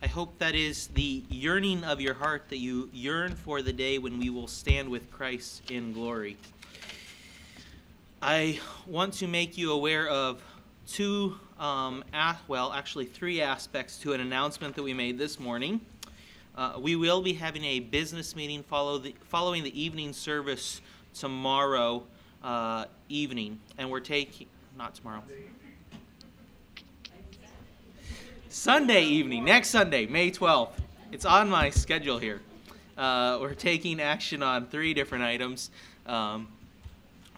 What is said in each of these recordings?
I hope that is the yearning of your heart that you yearn for the day when we will stand with Christ in glory. I want to make you aware of two, um, well, actually three aspects to an announcement that we made this morning. Uh, we will be having a business meeting follow the, following the evening service tomorrow uh, evening, and we're taking not tomorrow. Sunday evening, next Sunday, May 12th. It's on my schedule here. Uh, we're taking action on three different items. Um,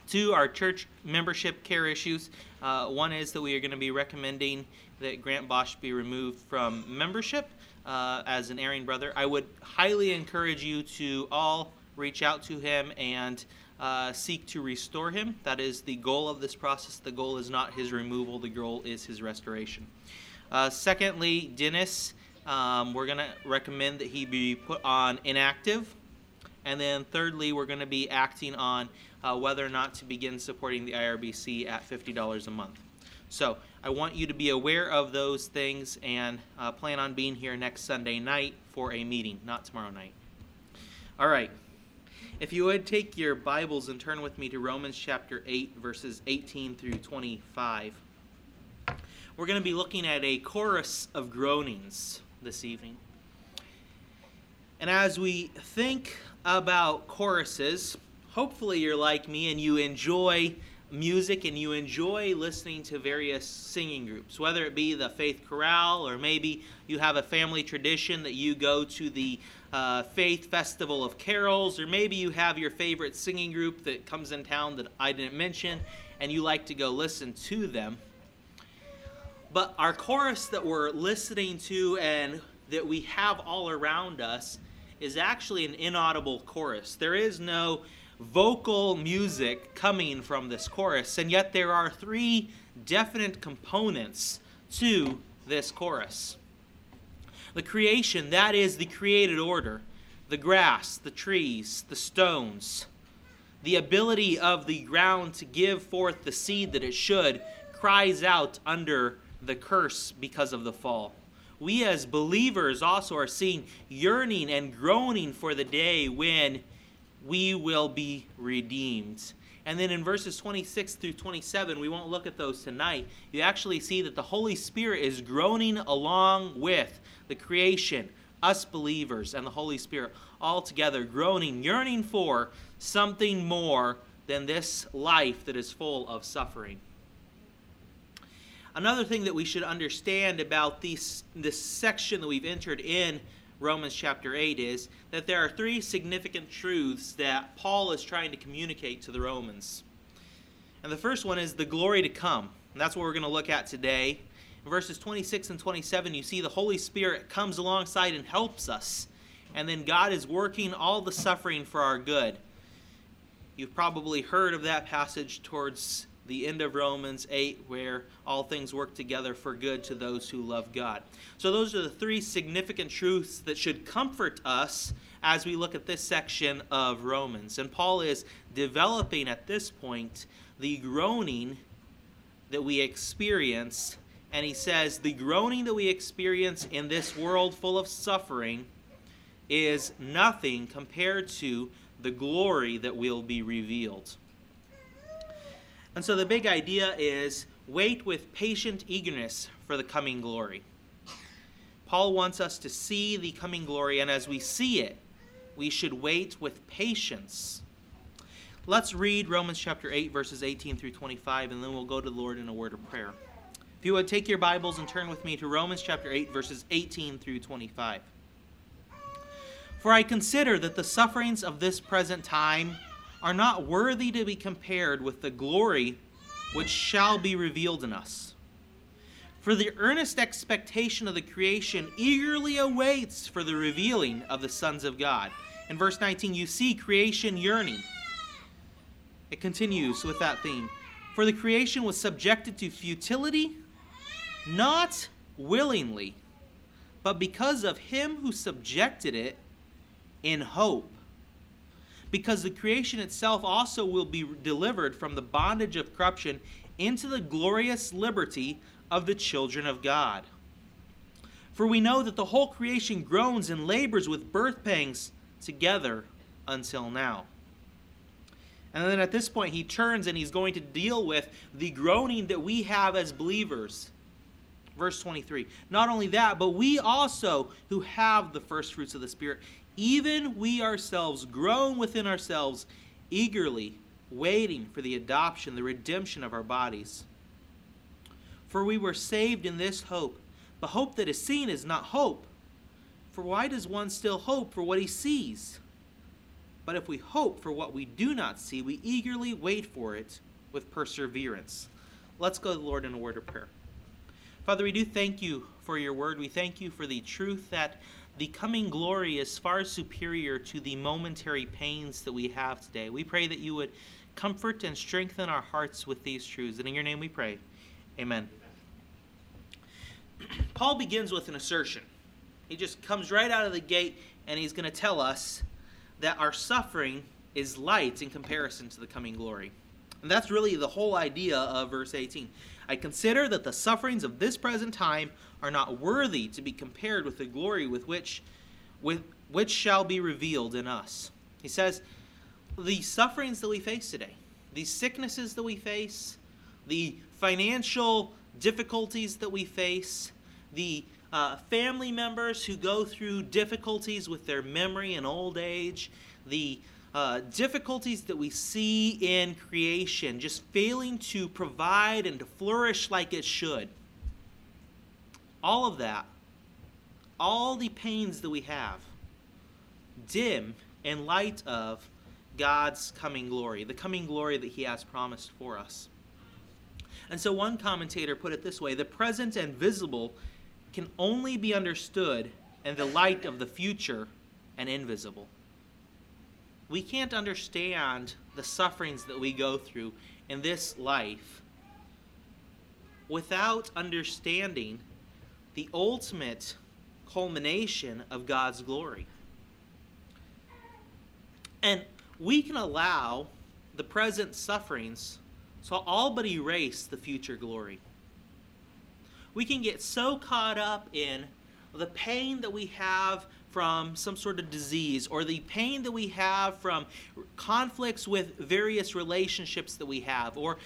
two are church membership care issues. Uh, one is that we are going to be recommending that Grant Bosch be removed from membership uh, as an erring brother. I would highly encourage you to all reach out to him and uh, seek to restore him. That is the goal of this process. The goal is not his removal, the goal is his restoration. Uh, secondly, Dennis, um, we're going to recommend that he be put on inactive. And then thirdly, we're going to be acting on uh, whether or not to begin supporting the IRBC at $50 a month. So I want you to be aware of those things and uh, plan on being here next Sunday night for a meeting, not tomorrow night. All right. If you would take your Bibles and turn with me to Romans chapter 8, verses 18 through 25. We're going to be looking at a chorus of groanings this evening. And as we think about choruses, hopefully you're like me and you enjoy music and you enjoy listening to various singing groups, whether it be the Faith Chorale or maybe you have a family tradition that you go to the uh, Faith Festival of Carols, or maybe you have your favorite singing group that comes in town that I didn't mention and you like to go listen to them. But our chorus that we're listening to and that we have all around us is actually an inaudible chorus. There is no vocal music coming from this chorus, and yet there are three definite components to this chorus. The creation, that is the created order, the grass, the trees, the stones, the ability of the ground to give forth the seed that it should, cries out under the curse because of the fall. We as believers also are seeing yearning and groaning for the day when we will be redeemed. And then in verses 26 through 27, we won't look at those tonight. You actually see that the Holy Spirit is groaning along with the creation, us believers, and the Holy Spirit all together, groaning, yearning for something more than this life that is full of suffering. Another thing that we should understand about this, this section that we've entered in Romans chapter 8 is that there are three significant truths that Paul is trying to communicate to the Romans. And the first one is the glory to come. And that's what we're going to look at today. In verses 26 and 27, you see the Holy Spirit comes alongside and helps us. And then God is working all the suffering for our good. You've probably heard of that passage towards the end of Romans 8, where all things work together for good to those who love God. So, those are the three significant truths that should comfort us as we look at this section of Romans. And Paul is developing at this point the groaning that we experience. And he says, the groaning that we experience in this world full of suffering is nothing compared to the glory that will be revealed. And so the big idea is wait with patient eagerness for the coming glory. Paul wants us to see the coming glory, and as we see it, we should wait with patience. Let's read Romans chapter 8, verses 18 through 25, and then we'll go to the Lord in a word of prayer. If you would take your Bibles and turn with me to Romans chapter 8, verses 18 through 25. For I consider that the sufferings of this present time are not worthy to be compared with the glory which shall be revealed in us. For the earnest expectation of the creation eagerly awaits for the revealing of the sons of God. In verse 19, you see creation yearning. It continues with that theme. For the creation was subjected to futility, not willingly, but because of him who subjected it in hope because the creation itself also will be delivered from the bondage of corruption into the glorious liberty of the children of God. For we know that the whole creation groans and labors with birth pangs together until now. And then at this point, he turns and he's going to deal with the groaning that we have as believers. Verse 23. Not only that, but we also who have the first fruits of the Spirit, even we ourselves groan within ourselves, eagerly waiting for the adoption, the redemption of our bodies. For we were saved in this hope. But hope that is seen is not hope. For why does one still hope for what he sees? But if we hope for what we do not see, we eagerly wait for it with perseverance. Let's go to the Lord in a word of prayer. Father, we do thank you for your word. We thank you for the truth that the coming glory is far superior to the momentary pains that we have today. We pray that you would comfort and strengthen our hearts with these truths. And in your name we pray. Amen. Paul begins with an assertion. He just comes right out of the gate and he's going to tell us that our suffering is light in comparison to the coming glory. And that's really the whole idea of verse 18. I consider that the sufferings of this present time are not worthy to be compared with the glory with which with which shall be revealed in us. He says, the sufferings that we face today, these sicknesses that we face, the financial difficulties that we face, the uh, family members who go through difficulties with their memory and old age, the uh, difficulties that we see in creation, just failing to provide and to flourish like it should. All of that, all the pains that we have, dim in light of God's coming glory, the coming glory that He has promised for us. And so one commentator put it this way the present and visible can only be understood in the light of the future and invisible. We can't understand the sufferings that we go through in this life without understanding the ultimate culmination of God's glory. And we can allow the present sufferings to all but erase the future glory we can get so caught up in the pain that we have from some sort of disease or the pain that we have from conflicts with various relationships that we have or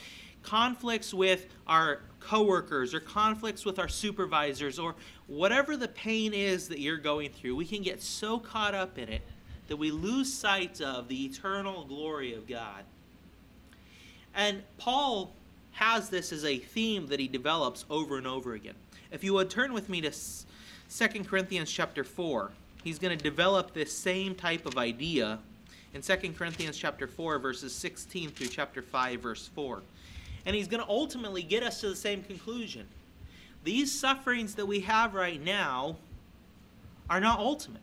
conflicts with our coworkers or conflicts with our supervisors or whatever the pain is that you're going through we can get so caught up in it that we lose sight of the eternal glory of God and Paul has this as a theme that he develops over and over again. If you would turn with me to 2 Corinthians chapter 4, he's going to develop this same type of idea in 2 Corinthians chapter 4 verses 16 through chapter 5 verse 4. And he's going to ultimately get us to the same conclusion. These sufferings that we have right now are not ultimate.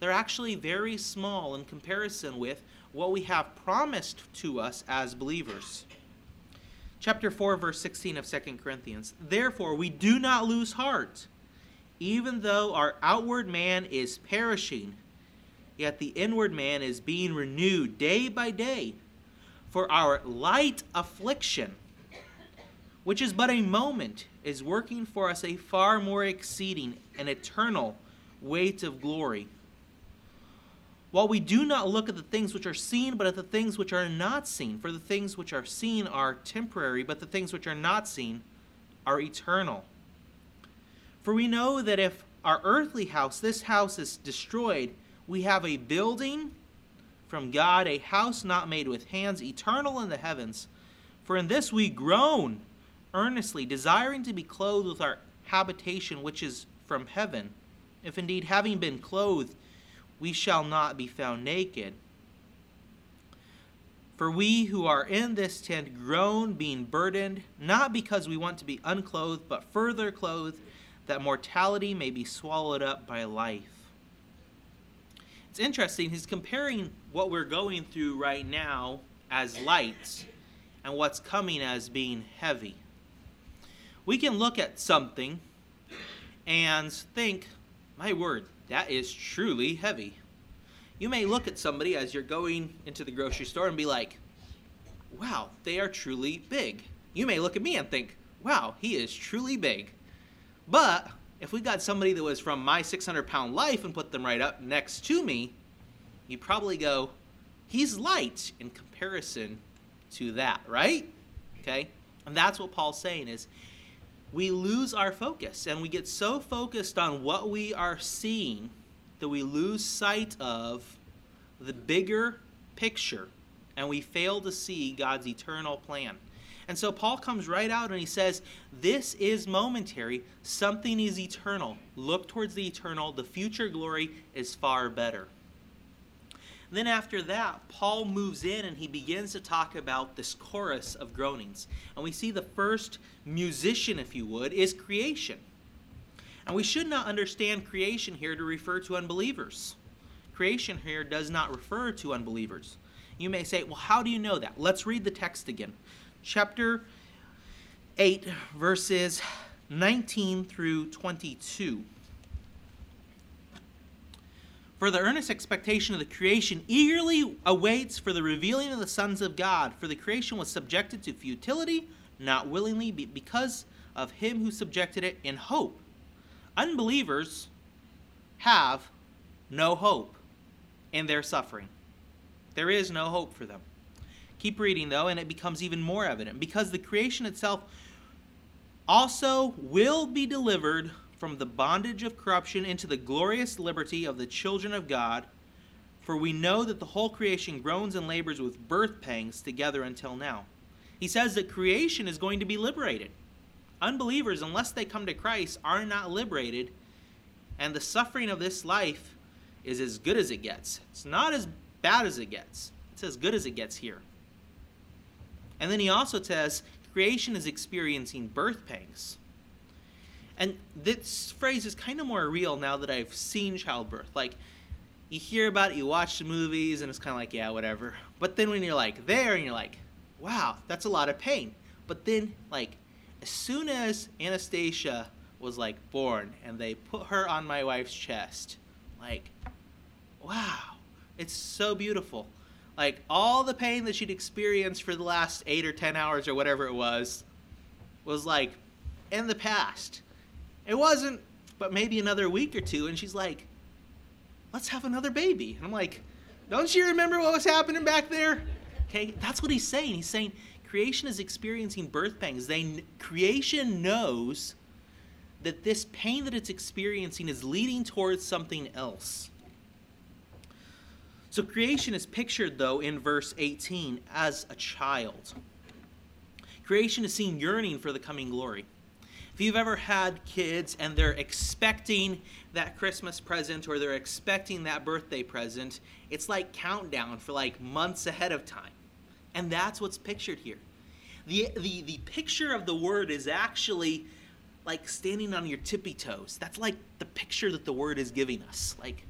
They're actually very small in comparison with what we have promised to us as believers chapter 4 verse 16 of 2 corinthians therefore we do not lose heart even though our outward man is perishing yet the inward man is being renewed day by day for our light affliction which is but a moment is working for us a far more exceeding and eternal weight of glory while we do not look at the things which are seen, but at the things which are not seen. For the things which are seen are temporary, but the things which are not seen are eternal. For we know that if our earthly house, this house, is destroyed, we have a building from God, a house not made with hands, eternal in the heavens. For in this we groan earnestly, desiring to be clothed with our habitation which is from heaven. If indeed, having been clothed, we shall not be found naked. For we who are in this tent groan, being burdened, not because we want to be unclothed, but further clothed, that mortality may be swallowed up by life. It's interesting, he's comparing what we're going through right now as light and what's coming as being heavy. We can look at something and think, my word, that is truly heavy. You may look at somebody as you're going into the grocery store and be like, wow, they are truly big. You may look at me and think, wow, he is truly big. But if we got somebody that was from my 600 pound life and put them right up next to me, you'd probably go, he's light in comparison to that, right? Okay? And that's what Paul's saying is we lose our focus and we get so focused on what we are seeing that we lose sight of the bigger picture and we fail to see God's eternal plan. And so Paul comes right out and he says, This is momentary, something is eternal. Look towards the eternal, the future glory is far better. Then after that, Paul moves in and he begins to talk about this chorus of groanings. And we see the first musician, if you would, is creation. And we should not understand creation here to refer to unbelievers. Creation here does not refer to unbelievers. You may say, well, how do you know that? Let's read the text again. Chapter 8, verses 19 through 22. For the earnest expectation of the creation eagerly awaits for the revealing of the sons of God. For the creation was subjected to futility, not willingly, but because of him who subjected it in hope. Unbelievers have no hope in their suffering. There is no hope for them. Keep reading, though, and it becomes even more evident. Because the creation itself also will be delivered from the bondage of corruption into the glorious liberty of the children of God. For we know that the whole creation groans and labors with birth pangs together until now. He says that creation is going to be liberated. Unbelievers, unless they come to Christ, are not liberated, and the suffering of this life is as good as it gets. It's not as bad as it gets, it's as good as it gets here. And then he also says creation is experiencing birth pangs. And this phrase is kind of more real now that I've seen childbirth. Like, you hear about it, you watch the movies, and it's kind of like, yeah, whatever. But then when you're like there, and you're like, wow, that's a lot of pain. But then, like, as soon as Anastasia was like born and they put her on my wife's chest, like, wow, it's so beautiful. Like, all the pain that she'd experienced for the last eight or ten hours or whatever it was, was like in the past it wasn't, but maybe another week or two, and she's like, let's have another baby. And I'm like, don't you remember what was happening back there? Okay, that's what he's saying. He's saying creation is experiencing birth pangs. They creation knows that this pain that it's experiencing is leading towards something else. So creation is pictured though in verse 18 as a child. Creation is seen yearning for the coming glory. If you've ever had kids and they're expecting that Christmas present or they're expecting that birthday present, it's like countdown for like months ahead of time. And that's what's pictured here. The, the, the picture of the word is actually like standing on your tippy toes. That's like the picture that the word is giving us. Like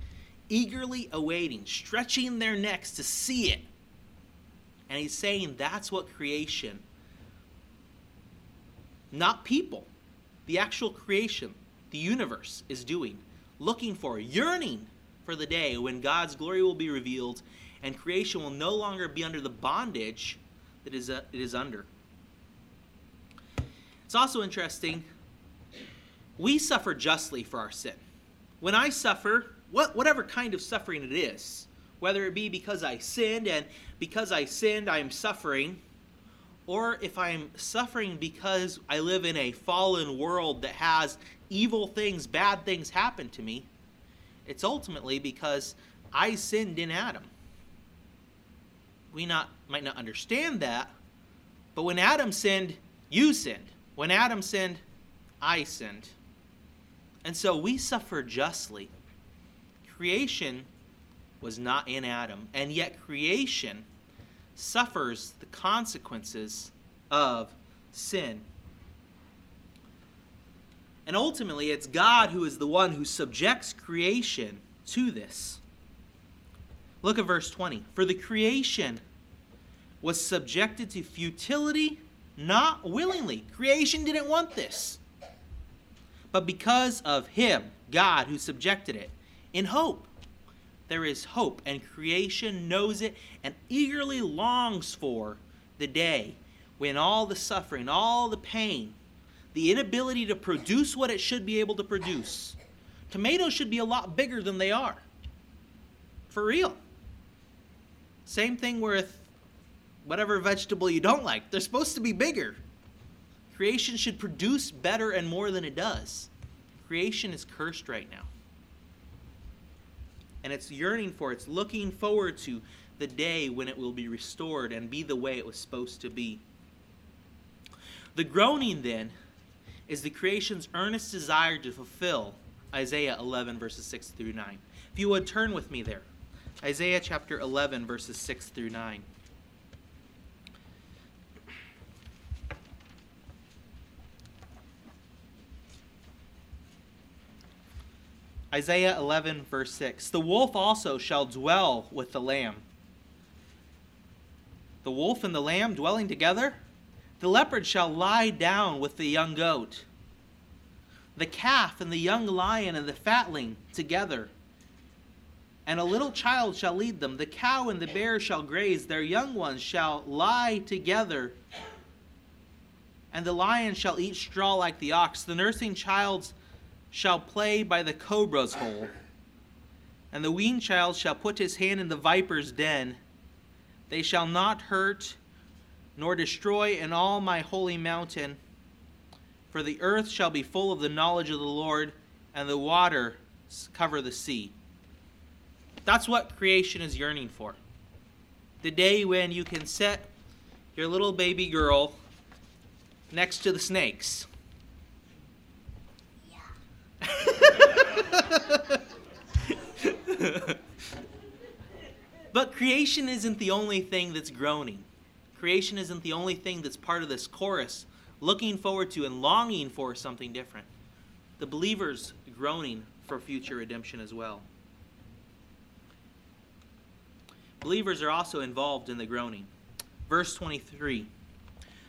eagerly awaiting, stretching their necks to see it. And he's saying that's what creation, not people, the actual creation, the universe, is doing, looking for, yearning for the day when God's glory will be revealed and creation will no longer be under the bondage that is, uh, it is under. It's also interesting, we suffer justly for our sin. When I suffer, what, whatever kind of suffering it is, whether it be because I sinned and because I sinned I am suffering, or if I'm suffering because I live in a fallen world that has evil things, bad things happen to me, it's ultimately because I sinned in Adam. We not might not understand that, but when Adam sinned, you sinned. When Adam sinned, I sinned. And so we suffer justly. Creation was not in Adam, and yet creation suffers the consequences of sin. And ultimately, it's God who is the one who subjects creation to this. Look at verse 20. For the creation was subjected to futility, not willingly. Creation didn't want this. But because of Him, God, who subjected it, in hope there is hope, and creation knows it and eagerly longs for the day when all the suffering, all the pain the inability to produce what it should be able to produce. Tomatoes should be a lot bigger than they are. For real. Same thing with whatever vegetable you don't like. They're supposed to be bigger. Creation should produce better and more than it does. Creation is cursed right now. And it's yearning for, it's looking forward to the day when it will be restored and be the way it was supposed to be. The groaning, then, is the creation's earnest desire to fulfill Isaiah 11, verses 6 through 9. If you would turn with me there. Isaiah chapter 11, verses 6 through 9. Isaiah 11, verse 6. The wolf also shall dwell with the lamb. The wolf and the lamb dwelling together? The leopard shall lie down with the young goat. The calf and the young lion and the fatling together. And a little child shall lead them. The cow and the bear shall graze. Their young ones shall lie together. And the lion shall eat straw like the ox. The nursing child shall play by the cobra's hole. And the weaned child shall put his hand in the viper's den. They shall not hurt nor destroy in all my holy mountain. For the earth shall be full of the knowledge of the Lord, and the water cover the sea. That's what creation is yearning for. The day when you can set your little baby girl next to the snakes. But creation isn't the only thing that's groaning. Creation isn't the only thing that's part of this chorus, looking forward to and longing for something different. The believers groaning for future redemption as well. Believers are also involved in the groaning. Verse 23.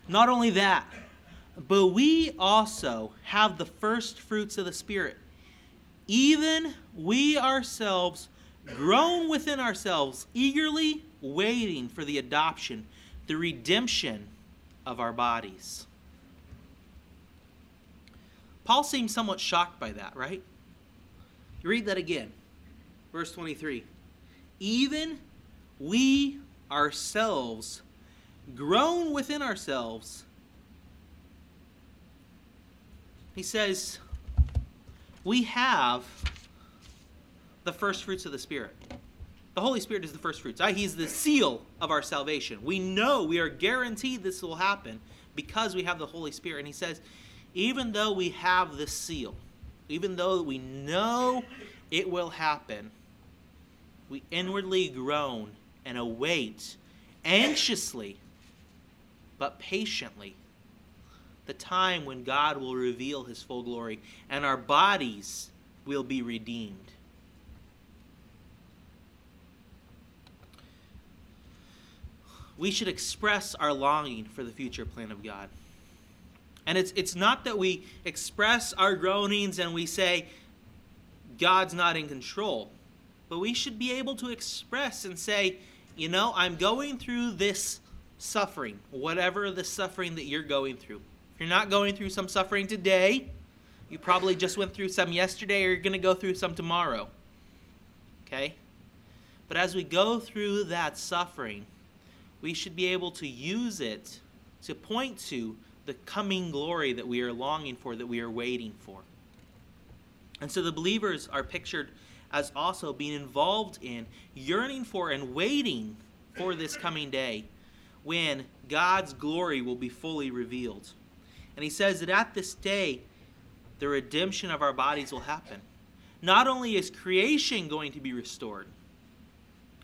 Not only that, but we also have the first fruits of the Spirit. Even we ourselves groan within ourselves, eagerly waiting for the adoption the redemption of our bodies. Paul seems somewhat shocked by that, right? You read that again. Verse 23. Even we ourselves groan within ourselves. He says, We have the first fruits of the Spirit. The Holy Spirit is the first fruits. He's the seal of our salvation. We know, we are guaranteed this will happen because we have the Holy Spirit. And he says, even though we have this seal, even though we know it will happen, we inwardly groan and await anxiously but patiently the time when God will reveal his full glory and our bodies will be redeemed. we should express our longing for the future plan of God. And it's, it's not that we express our groanings and we say, God's not in control. But we should be able to express and say, you know, I'm going through this suffering, whatever the suffering that you're going through. If you're not going through some suffering today, you probably just went through some yesterday or you're going to go through some tomorrow. Okay? But as we go through that suffering, we should be able to use it to point to the coming glory that we are longing for, that we are waiting for. And so the believers are pictured as also being involved in, yearning for, and waiting for this coming day when God's glory will be fully revealed. And he says that at this day, the redemption of our bodies will happen. Not only is creation going to be restored,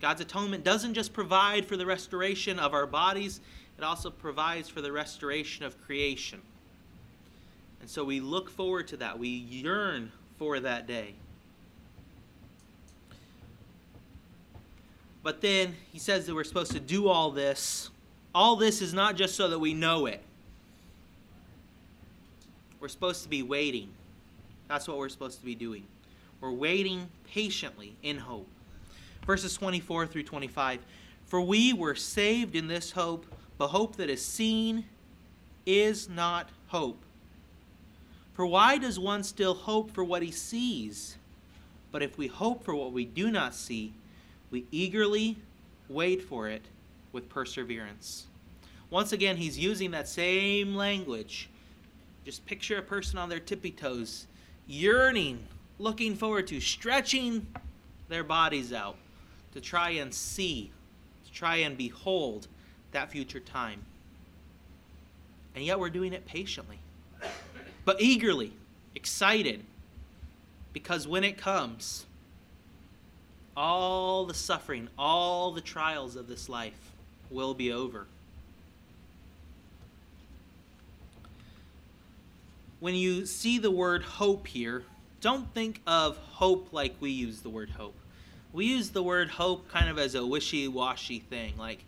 God's atonement doesn't just provide for the restoration of our bodies, it also provides for the restoration of creation. And so we look forward to that. We yearn for that day. But then he says that we're supposed to do all this. All this is not just so that we know it. We're supposed to be waiting. That's what we're supposed to be doing. We're waiting patiently in hope verses 24 through 25. For we were saved in this hope, but hope that is seen is not hope. For why does one still hope for what he sees? But if we hope for what we do not see, we eagerly wait for it with perseverance. Once again, he's using that same language. Just picture a person on their tippy toes, yearning, looking forward to, stretching their bodies out to try and see, to try and behold that future time. And yet we're doing it patiently, but eagerly, excited, because when it comes, all the suffering, all the trials of this life will be over. When you see the word hope here, don't think of hope like we use the word hope. We use the word hope kind of as a wishy washy thing. Like,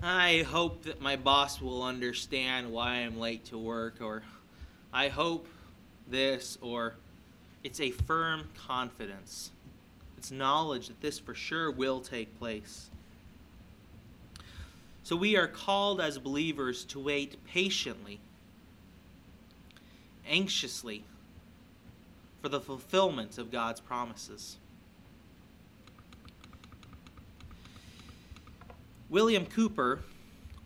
I hope that my boss will understand why I'm late to work, or I hope this, or it's a firm confidence. It's knowledge that this for sure will take place. So we are called as believers to wait patiently, anxiously, for the fulfillment of God's promises. William Cowper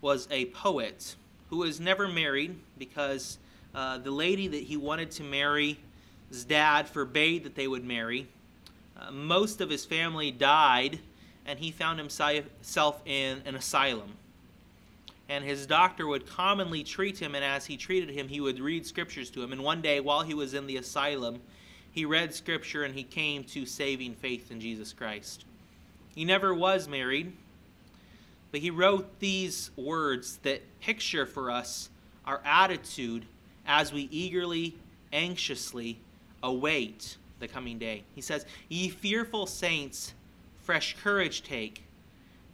was a poet who was never married because uh, the lady that he wanted to marry, his dad forbade that they would marry. Uh, most of his family died, and he found himself in an asylum. And his doctor would commonly treat him, and as he treated him, he would read scriptures to him. And one day, while he was in the asylum, he read scripture and he came to saving faith in Jesus Christ. He never was married, but he wrote these words that picture for us our attitude as we eagerly, anxiously await the coming day. He says, Ye fearful saints, fresh courage take.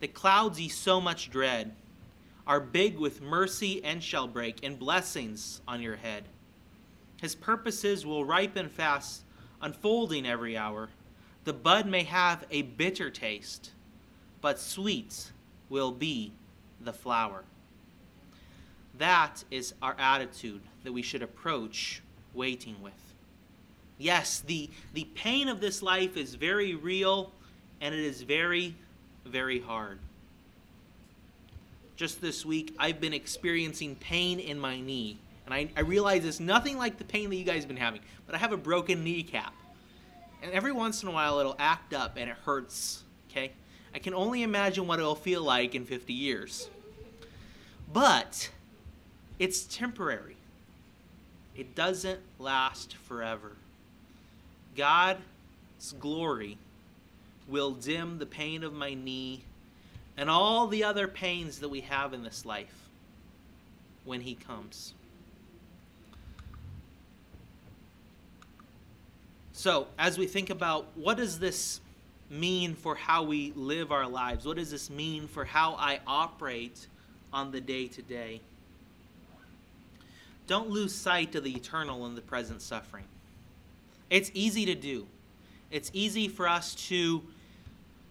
The clouds ye so much dread are big with mercy and shall break, and blessings on your head. His purposes will ripen fast, unfolding every hour. The bud may have a bitter taste, but sweet will be the flower. That is our attitude that we should approach waiting with. Yes, the, the pain of this life is very real and it is very, very hard. Just this week, I've been experiencing pain in my knee. And I, I realize it's nothing like the pain that you guys have been having, but I have a broken kneecap. And every once in a while, it'll act up and it hurts, okay? I can only imagine what it'll feel like in 50 years. But it's temporary, it doesn't last forever. God's glory will dim the pain of my knee and all the other pains that we have in this life when He comes. So, as we think about what does this mean for how we live our lives? What does this mean for how I operate on the day to day? Don't lose sight of the eternal in the present suffering. It's easy to do. It's easy for us to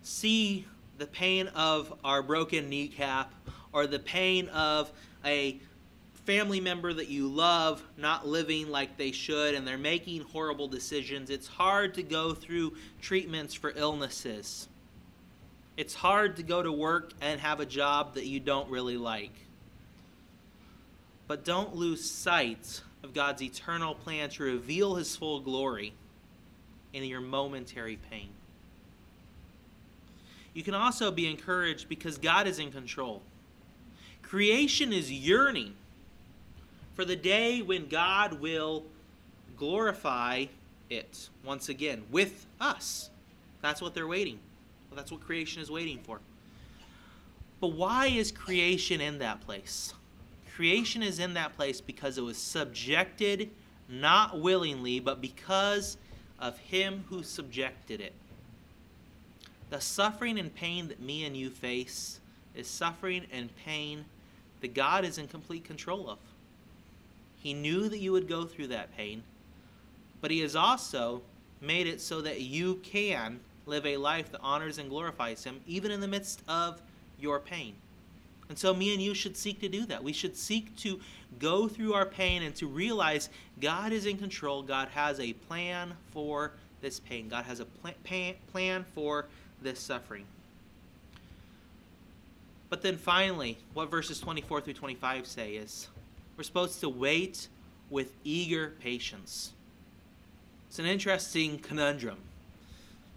see the pain of our broken kneecap or the pain of a family member that you love not living like they should and they're making horrible decisions. It's hard to go through treatments for illnesses. It's hard to go to work and have a job that you don't really like. But don't lose sight of God's eternal plan to reveal his full glory in your momentary pain. You can also be encouraged because God is in control. Creation is yearning for the day when God will glorify it once again with us. That's what they're waiting. That's what creation is waiting for. But why is creation in that place? Creation is in that place because it was subjected not willingly, but because of Him who subjected it. The suffering and pain that me and you face is suffering and pain that God is in complete control of. He knew that you would go through that pain, but He has also made it so that you can live a life that honors and glorifies Him, even in the midst of your pain. And so, me and you should seek to do that. We should seek to go through our pain and to realize God is in control. God has a plan for this pain, God has a plan for this suffering. But then finally, what verses 24 through 25 say is we're supposed to wait with eager patience. It's an interesting conundrum.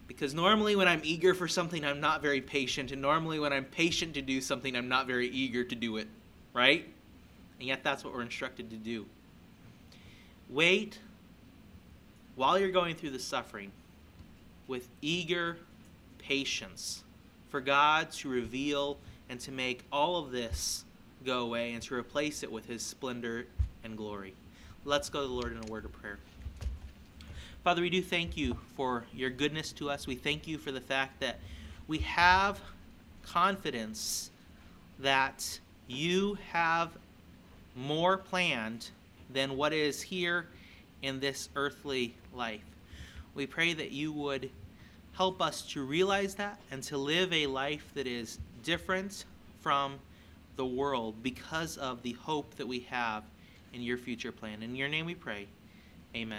Because normally, when I'm eager for something, I'm not very patient. And normally, when I'm patient to do something, I'm not very eager to do it. Right? And yet, that's what we're instructed to do. Wait while you're going through the suffering with eager patience for God to reveal and to make all of this go away and to replace it with His splendor and glory. Let's go to the Lord in a word of prayer. Father, we do thank you for your goodness to us. We thank you for the fact that we have confidence that you have more planned than what is here in this earthly life. We pray that you would help us to realize that and to live a life that is different from the world because of the hope that we have in your future plan. In your name we pray.